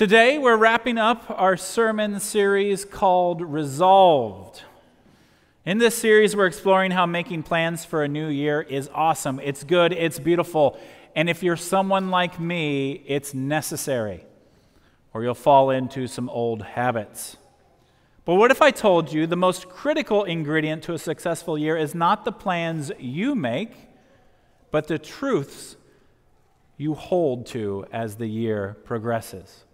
Today, we're wrapping up our sermon series called Resolved. In this series, we're exploring how making plans for a new year is awesome. It's good, it's beautiful, and if you're someone like me, it's necessary, or you'll fall into some old habits. But what if I told you the most critical ingredient to a successful year is not the plans you make, but the truths you hold to as the year progresses?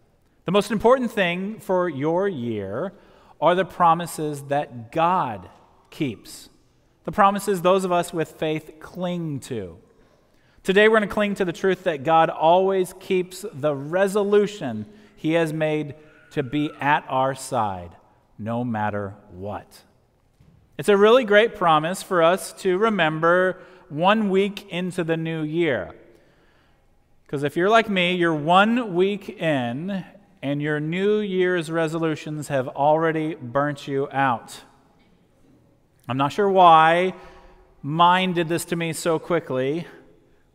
The most important thing for your year are the promises that God keeps. The promises those of us with faith cling to. Today, we're going to cling to the truth that God always keeps the resolution He has made to be at our side, no matter what. It's a really great promise for us to remember one week into the new year. Because if you're like me, you're one week in and your New Year's resolutions have already burnt you out. I'm not sure why mine did this to me so quickly.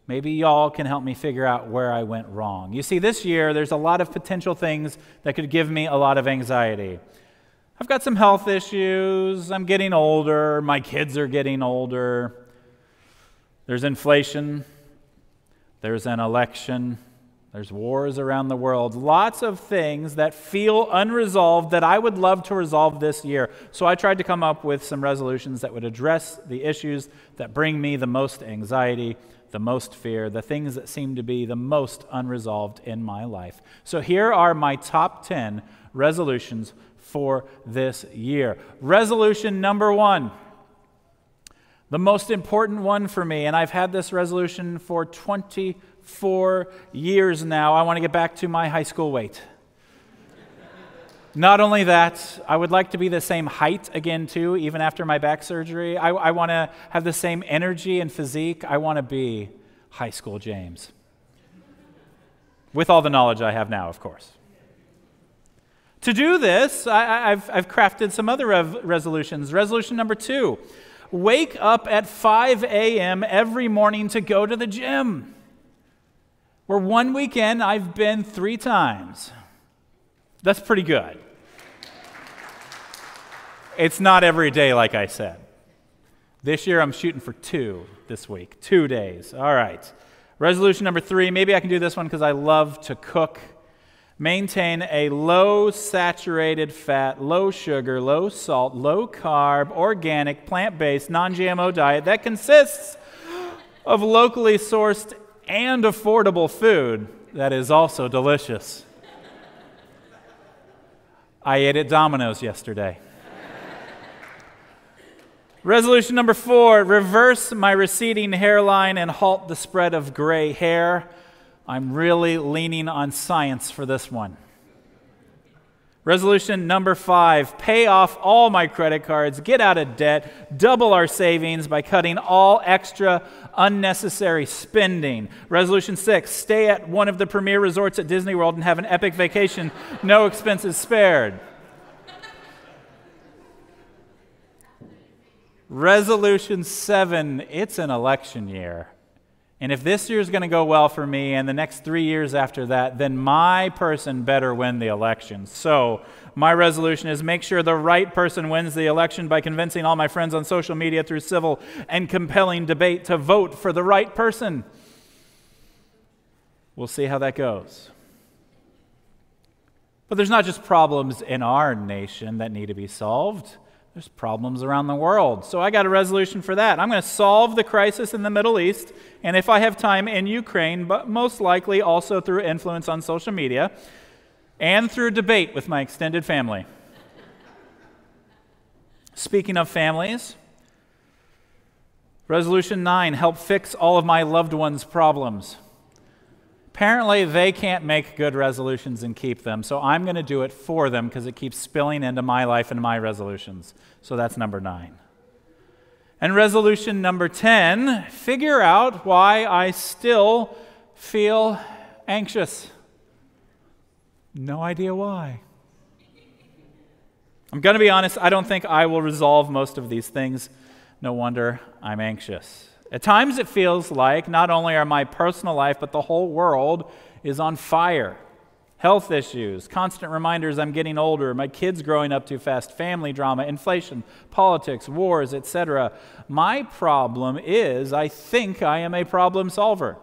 Maybe y'all can help me figure out where I went wrong. You see, this year there's a lot of potential things that could give me a lot of anxiety. I've got some health issues. I'm getting older. My kids are getting older. There's inflation. There's an election. There's wars around the world, lots of things that feel unresolved that I would love to resolve this year. So I tried to come up with some resolutions that would address the issues that bring me the most anxiety, the most fear, the things that seem to be the most unresolved in my life. So here are my top 10 resolutions for this year. Resolution number one. The most important one for me, and I've had this resolution for 20 for years now. I want to get back to my high school weight. Not only that, I would like to be the same height again, too, even after my back surgery. I, I want to have the same energy and physique. I want to be high school James. With all the knowledge I have now, of course. To do this, I, have I've crafted some other rev- resolutions. Resolution number two wake up at 5 a.m. every morning to go to the gym where one weekend I've been three times. That's pretty good. It's not every day, like I said. This year I'm shooting for two this week, two days. All right. Resolution number three maybe I can do this one because I love to cook. Maintain a low saturated fat, low sugar, low salt, low carb, organic, plant based, non GMO diet that consists of locally sourced and affordable food that is also delicious. I ate at Domino's yesterday. Resolution number four reverse my receding hairline and halt the spread of gray hair. I'm really leaning on science for this one. Resolution number five pay off all my credit cards, get out of debt, double our savings by cutting all extra unnecessary spending. Resolution six stay at one of the premier resorts at Disney World and have an epic vacation, no expenses spared. Resolution seven it's an election year. And if this year is going to go well for me and the next three years after that, then my person better win the election. So, my resolution is make sure the right person wins the election by convincing all my friends on social media through civil and compelling debate to vote for the right person. We'll see how that goes. But there's not just problems in our nation that need to be solved. There's problems around the world. So I got a resolution for that. I'm going to solve the crisis in the Middle East, and if I have time, in Ukraine, but most likely also through influence on social media and through debate with my extended family. Speaking of families, Resolution 9 help fix all of my loved ones' problems. Apparently, they can't make good resolutions and keep them, so I'm going to do it for them because it keeps spilling into my life and my resolutions. So that's number nine. And resolution number 10 figure out why I still feel anxious. No idea why. I'm going to be honest, I don't think I will resolve most of these things. No wonder I'm anxious. At times, it feels like not only are my personal life, but the whole world is on fire. health issues, constant reminders I'm getting older, my kids growing up too fast, family drama, inflation, politics, wars, etc. My problem is I think I am a problem solver.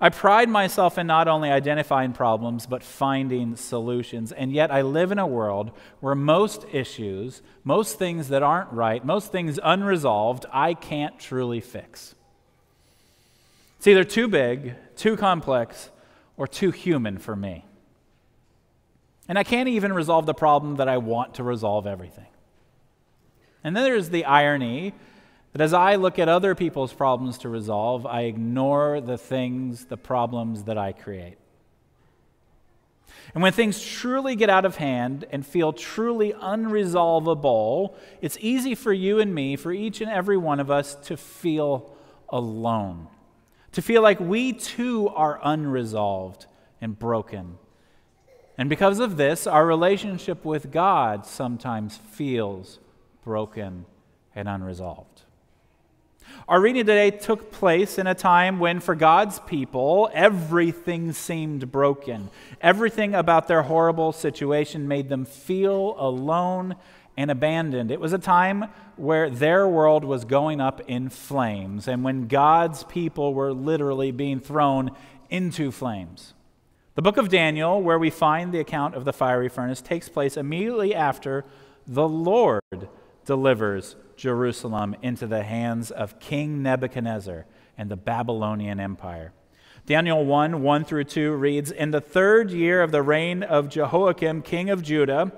I pride myself in not only identifying problems, but finding solutions. And yet, I live in a world where most issues, most things that aren't right, most things unresolved, I can't truly fix. It's either too big, too complex, or too human for me. And I can't even resolve the problem that I want to resolve everything. And then there's the irony that as I look at other people's problems to resolve, I ignore the things, the problems that I create. And when things truly get out of hand and feel truly unresolvable, it's easy for you and me, for each and every one of us, to feel alone to feel like we too are unresolved and broken. And because of this, our relationship with God sometimes feels broken and unresolved. Our reading today took place in a time when, for God's people, everything seemed broken. Everything about their horrible situation made them feel alone and abandoned. It was a time where their world was going up in flames and when God's people were literally being thrown into flames. The book of Daniel, where we find the account of the fiery furnace, takes place immediately after the Lord delivers Jerusalem into the hands of King Nebuchadnezzar and the Babylonian Empire. Daniel 1 1 through 2 reads In the third year of the reign of Jehoiakim, king of Judah,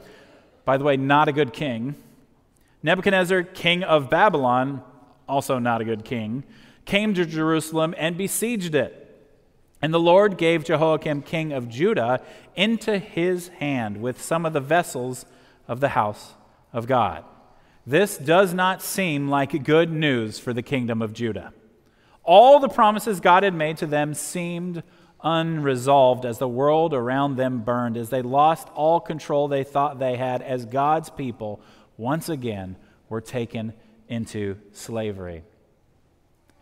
by the way, not a good king. Nebuchadnezzar, king of Babylon, also not a good king, came to Jerusalem and besieged it. And the Lord gave Jehoiakim, king of Judah, into his hand with some of the vessels of the house of God. This does not seem like good news for the kingdom of Judah. All the promises God had made to them seemed unresolved as the world around them burned, as they lost all control they thought they had, as God's people once again were taken into slavery.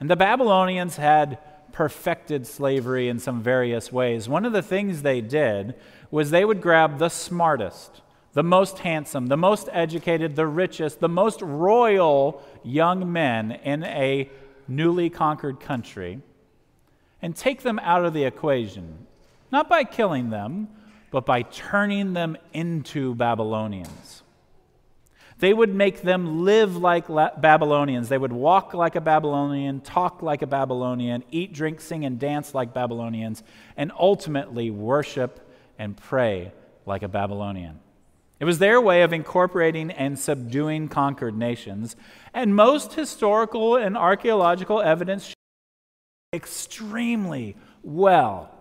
And the Babylonians had perfected slavery in some various ways. One of the things they did was they would grab the smartest, the most handsome, the most educated, the richest, the most royal young men in a newly conquered country and take them out of the equation, not by killing them, but by turning them into Babylonians. They would make them live like Babylonians. They would walk like a Babylonian, talk like a Babylonian, eat, drink, sing, and dance like Babylonians, and ultimately worship and pray like a Babylonian. It was their way of incorporating and subduing conquered nations, and most historical and archaeological evidence extremely well,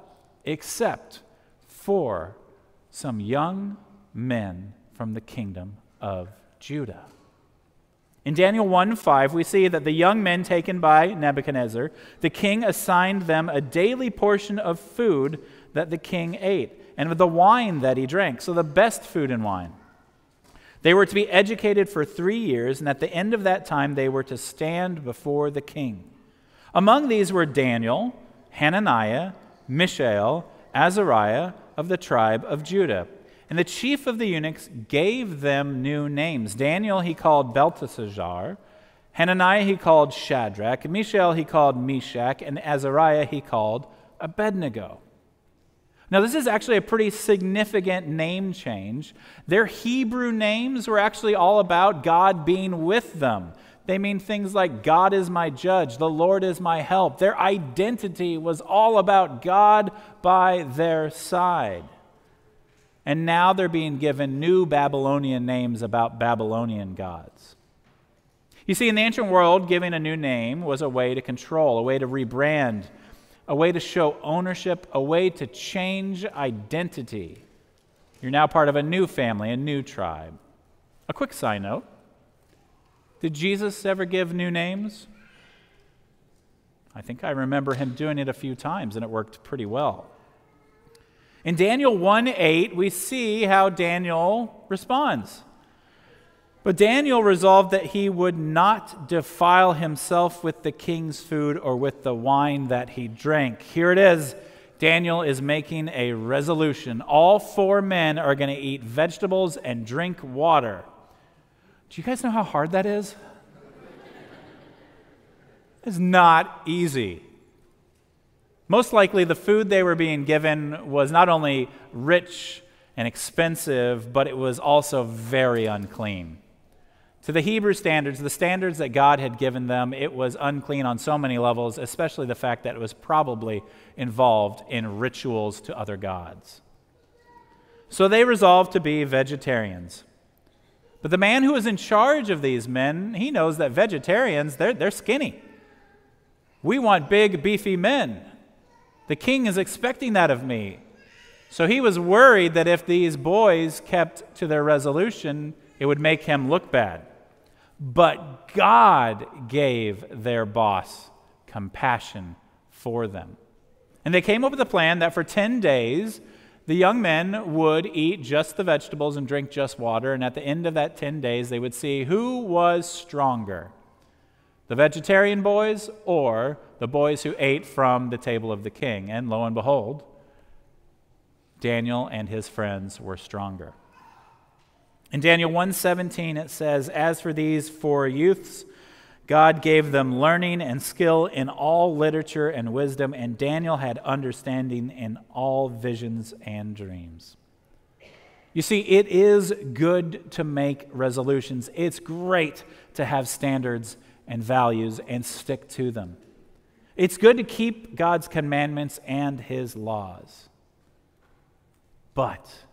except for some young men from the kingdom of Judah. In Daniel 1 5, we see that the young men taken by Nebuchadnezzar, the king assigned them a daily portion of food that the king ate, and of the wine that he drank, so the best food and wine. They were to be educated for three years, and at the end of that time, they were to stand before the king. Among these were Daniel, Hananiah, Mishael, Azariah of the tribe of Judah. And the chief of the eunuchs gave them new names. Daniel he called Belteshazzar, Hananiah he called Shadrach, Mishael he called Meshach, and Azariah he called Abednego. Now, this is actually a pretty significant name change. Their Hebrew names were actually all about God being with them. They mean things like God is my judge, the Lord is my help. Their identity was all about God by their side. And now they're being given new Babylonian names about Babylonian gods. You see, in the ancient world, giving a new name was a way to control, a way to rebrand, a way to show ownership, a way to change identity. You're now part of a new family, a new tribe. A quick side note did Jesus ever give new names? I think I remember him doing it a few times, and it worked pretty well. In Daniel 1 8, we see how Daniel responds. But Daniel resolved that he would not defile himself with the king's food or with the wine that he drank. Here it is Daniel is making a resolution. All four men are going to eat vegetables and drink water. Do you guys know how hard that is? It's not easy. Most likely, the food they were being given was not only rich and expensive, but it was also very unclean. To the Hebrew standards, the standards that God had given them, it was unclean on so many levels, especially the fact that it was probably involved in rituals to other gods. So they resolved to be vegetarians. But the man who was in charge of these men, he knows that vegetarians, they're, they're skinny. We want big, beefy men. The king is expecting that of me. So he was worried that if these boys kept to their resolution, it would make him look bad. But God gave their boss compassion for them. And they came up with a plan that for 10 days, the young men would eat just the vegetables and drink just water. And at the end of that 10 days, they would see who was stronger the vegetarian boys or the boys who ate from the table of the king. And lo and behold, Daniel and his friends were stronger. In Daniel 1:17 it says, "As for these four youths, God gave them learning and skill in all literature and wisdom, and Daniel had understanding in all visions and dreams." You see, it is good to make resolutions. It's great to have standards and values and stick to them. It's good to keep God's commandments and his laws. But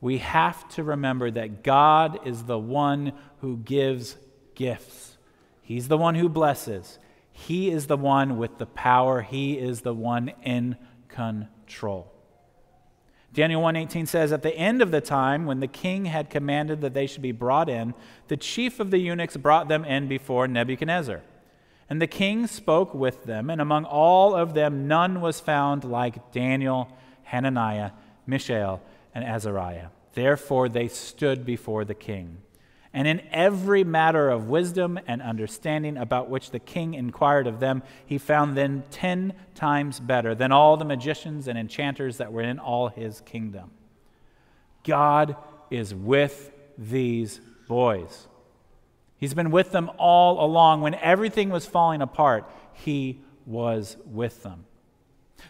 we have to remember that God is the one who gives gifts. He's the one who blesses. He is the one with the power. He is the one in control. Daniel 1:18 says at the end of the time when the king had commanded that they should be brought in the chief of the eunuchs brought them in before Nebuchadnezzar and the king spoke with them and among all of them none was found like Daniel Hananiah Mishael and Azariah. Therefore, they stood before the king. And in every matter of wisdom and understanding about which the king inquired of them, he found them ten times better than all the magicians and enchanters that were in all his kingdom. God is with these boys. He's been with them all along. When everything was falling apart, he was with them.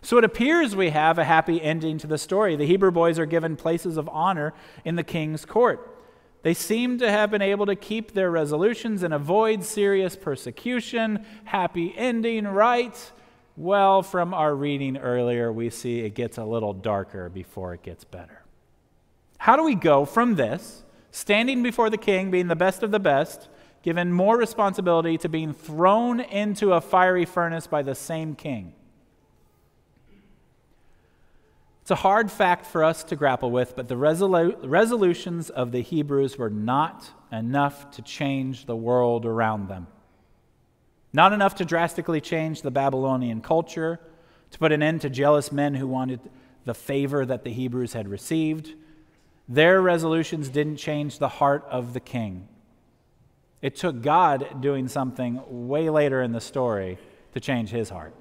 So it appears we have a happy ending to the story. The Hebrew boys are given places of honor in the king's court. They seem to have been able to keep their resolutions and avoid serious persecution. Happy ending, right? Well, from our reading earlier, we see it gets a little darker before it gets better. How do we go from this, standing before the king, being the best of the best, given more responsibility, to being thrown into a fiery furnace by the same king? It's a hard fact for us to grapple with, but the resolu- resolutions of the Hebrews were not enough to change the world around them. Not enough to drastically change the Babylonian culture, to put an end to jealous men who wanted the favor that the Hebrews had received. Their resolutions didn't change the heart of the king. It took God doing something way later in the story to change his heart.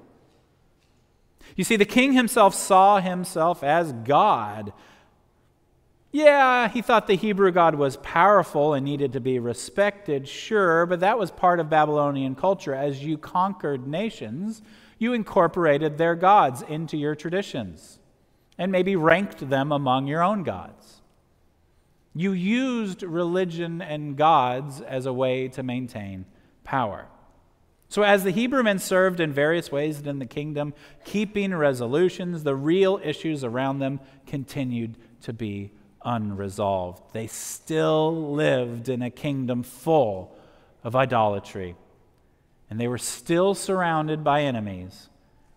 You see, the king himself saw himself as God. Yeah, he thought the Hebrew God was powerful and needed to be respected, sure, but that was part of Babylonian culture. As you conquered nations, you incorporated their gods into your traditions and maybe ranked them among your own gods. You used religion and gods as a way to maintain power. So, as the Hebrew men served in various ways in the kingdom, keeping resolutions, the real issues around them continued to be unresolved. They still lived in a kingdom full of idolatry, and they were still surrounded by enemies.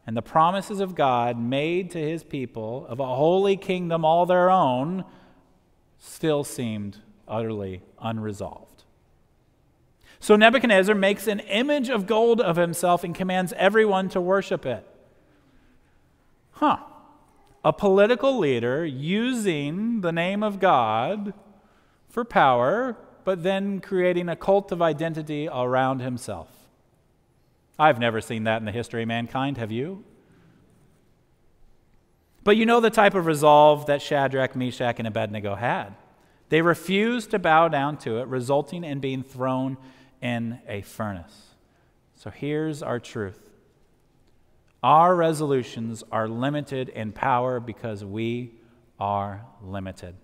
And the promises of God made to his people of a holy kingdom all their own still seemed utterly unresolved. So Nebuchadnezzar makes an image of gold of himself and commands everyone to worship it. Huh. A political leader using the name of God for power, but then creating a cult of identity around himself. I've never seen that in the history of mankind, have you? But you know the type of resolve that Shadrach, Meshach, and Abednego had. They refused to bow down to it, resulting in being thrown in a furnace. So here's our truth our resolutions are limited in power because we are limited.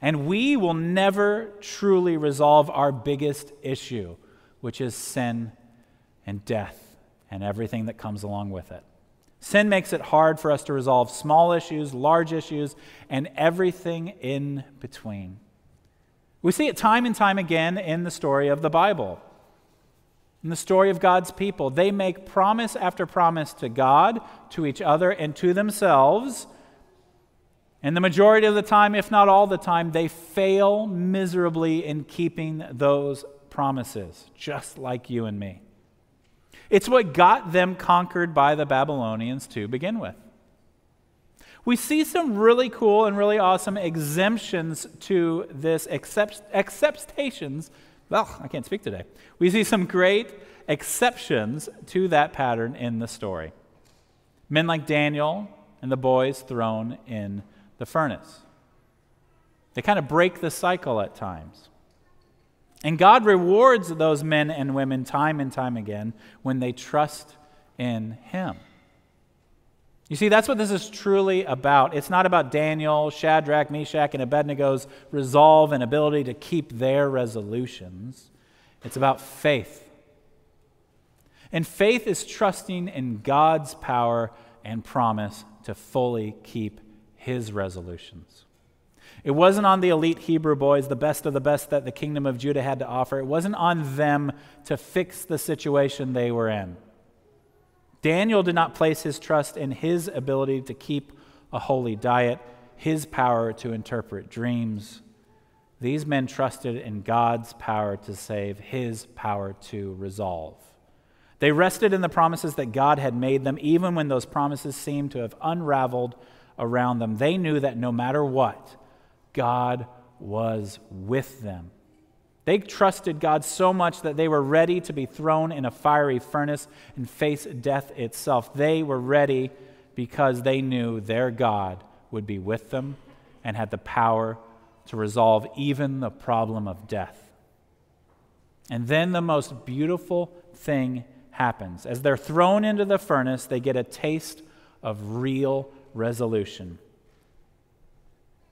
And we will never truly resolve our biggest issue, which is sin and death and everything that comes along with it. Sin makes it hard for us to resolve small issues, large issues, and everything in between. We see it time and time again in the story of the Bible in the story of God's people. They make promise after promise to God, to each other, and to themselves. And the majority of the time, if not all the time, they fail miserably in keeping those promises, just like you and me. It's what got them conquered by the Babylonians to begin with. We see some really cool and really awesome exemptions to this, accept, acceptations well, I can't speak today. We see some great exceptions to that pattern in the story. Men like Daniel and the boys thrown in the furnace. They kind of break the cycle at times. And God rewards those men and women time and time again when they trust in Him. You see, that's what this is truly about. It's not about Daniel, Shadrach, Meshach, and Abednego's resolve and ability to keep their resolutions. It's about faith. And faith is trusting in God's power and promise to fully keep his resolutions. It wasn't on the elite Hebrew boys, the best of the best that the kingdom of Judah had to offer. It wasn't on them to fix the situation they were in. Daniel did not place his trust in his ability to keep a holy diet, his power to interpret dreams. These men trusted in God's power to save, his power to resolve. They rested in the promises that God had made them, even when those promises seemed to have unraveled around them. They knew that no matter what, God was with them. They trusted God so much that they were ready to be thrown in a fiery furnace and face death itself. They were ready because they knew their God would be with them and had the power to resolve even the problem of death. And then the most beautiful thing happens. As they're thrown into the furnace, they get a taste of real resolution.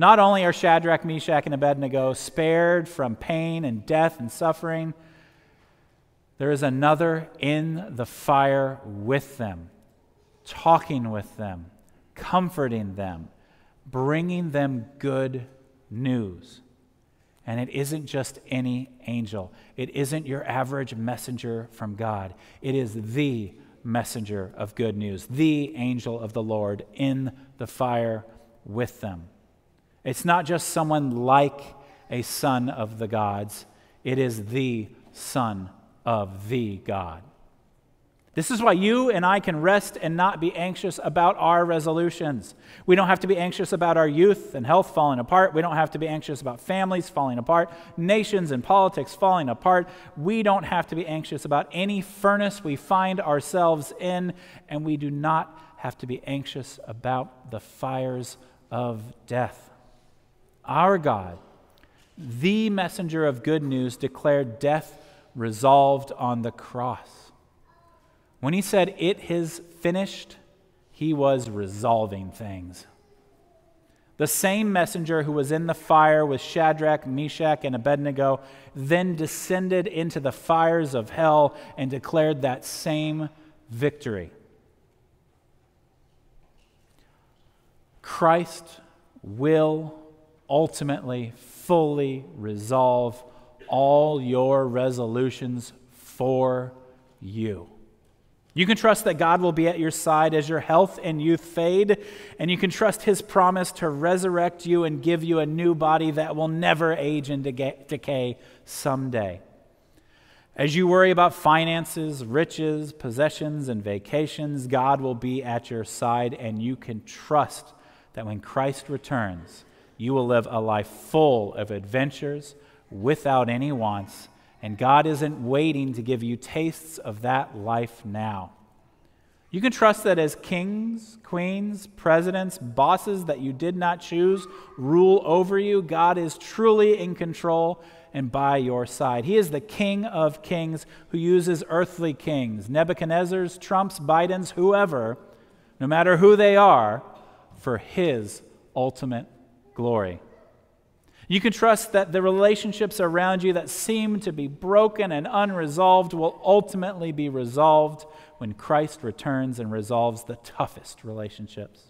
Not only are Shadrach, Meshach, and Abednego spared from pain and death and suffering, there is another in the fire with them, talking with them, comforting them, bringing them good news. And it isn't just any angel, it isn't your average messenger from God. It is the messenger of good news, the angel of the Lord in the fire with them. It's not just someone like a son of the gods, it is the Son of the God. This is why you and I can rest and not be anxious about our resolutions. We don't have to be anxious about our youth and health falling apart. We don't have to be anxious about families falling apart, nations and politics falling apart. We don't have to be anxious about any furnace we find ourselves in, and we do not have to be anxious about the fires of death. Our God, the messenger of good news, declared death resolved on the cross. When he said, It is finished, he was resolving things. The same messenger who was in the fire with Shadrach, Meshach, and Abednego then descended into the fires of hell and declared that same victory. Christ will ultimately, fully resolve all your resolutions for you. You can trust that God will be at your side as your health and youth fade, and you can trust His promise to resurrect you and give you a new body that will never age and decay someday. As you worry about finances, riches, possessions, and vacations, God will be at your side, and you can trust that when Christ returns, you will live a life full of adventures without any wants and God isn't waiting to give you tastes of that life now. You can trust that as kings, queens, presidents, bosses that you did not choose rule over you, God is truly in control and by your side. He is the King of kings who uses earthly kings, Nebuchadnezzar's, Trump's, Biden's, whoever, no matter who they are, for his ultimate glory. You can trust that the relationships around you that seem to be broken and unresolved will ultimately be resolved when Christ returns and resolves the toughest relationships.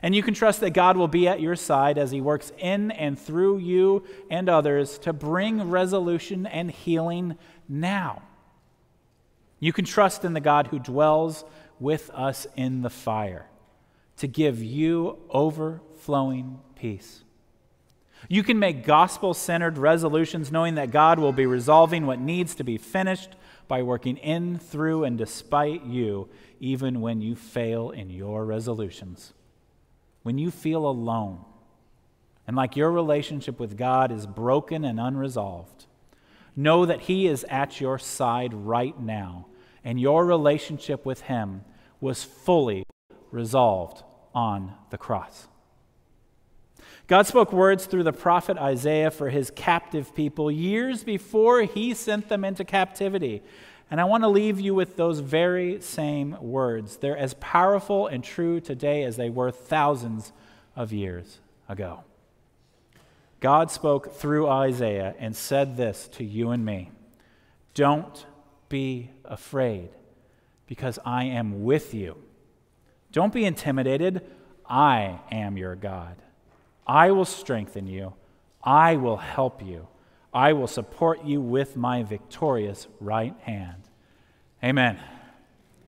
And you can trust that God will be at your side as He works in and through you and others to bring resolution and healing now. You can trust in the God who dwells with us in the fire to give you overflowing peace. You can make gospel centered resolutions knowing that God will be resolving what needs to be finished by working in, through, and despite you, even when you fail in your resolutions. When you feel alone and like your relationship with God is broken and unresolved, know that He is at your side right now, and your relationship with Him was fully resolved on the cross. God spoke words through the prophet Isaiah for his captive people years before he sent them into captivity. And I want to leave you with those very same words. They're as powerful and true today as they were thousands of years ago. God spoke through Isaiah and said this to you and me Don't be afraid, because I am with you. Don't be intimidated. I am your God. I will strengthen you. I will help you. I will support you with my victorious right hand. Amen.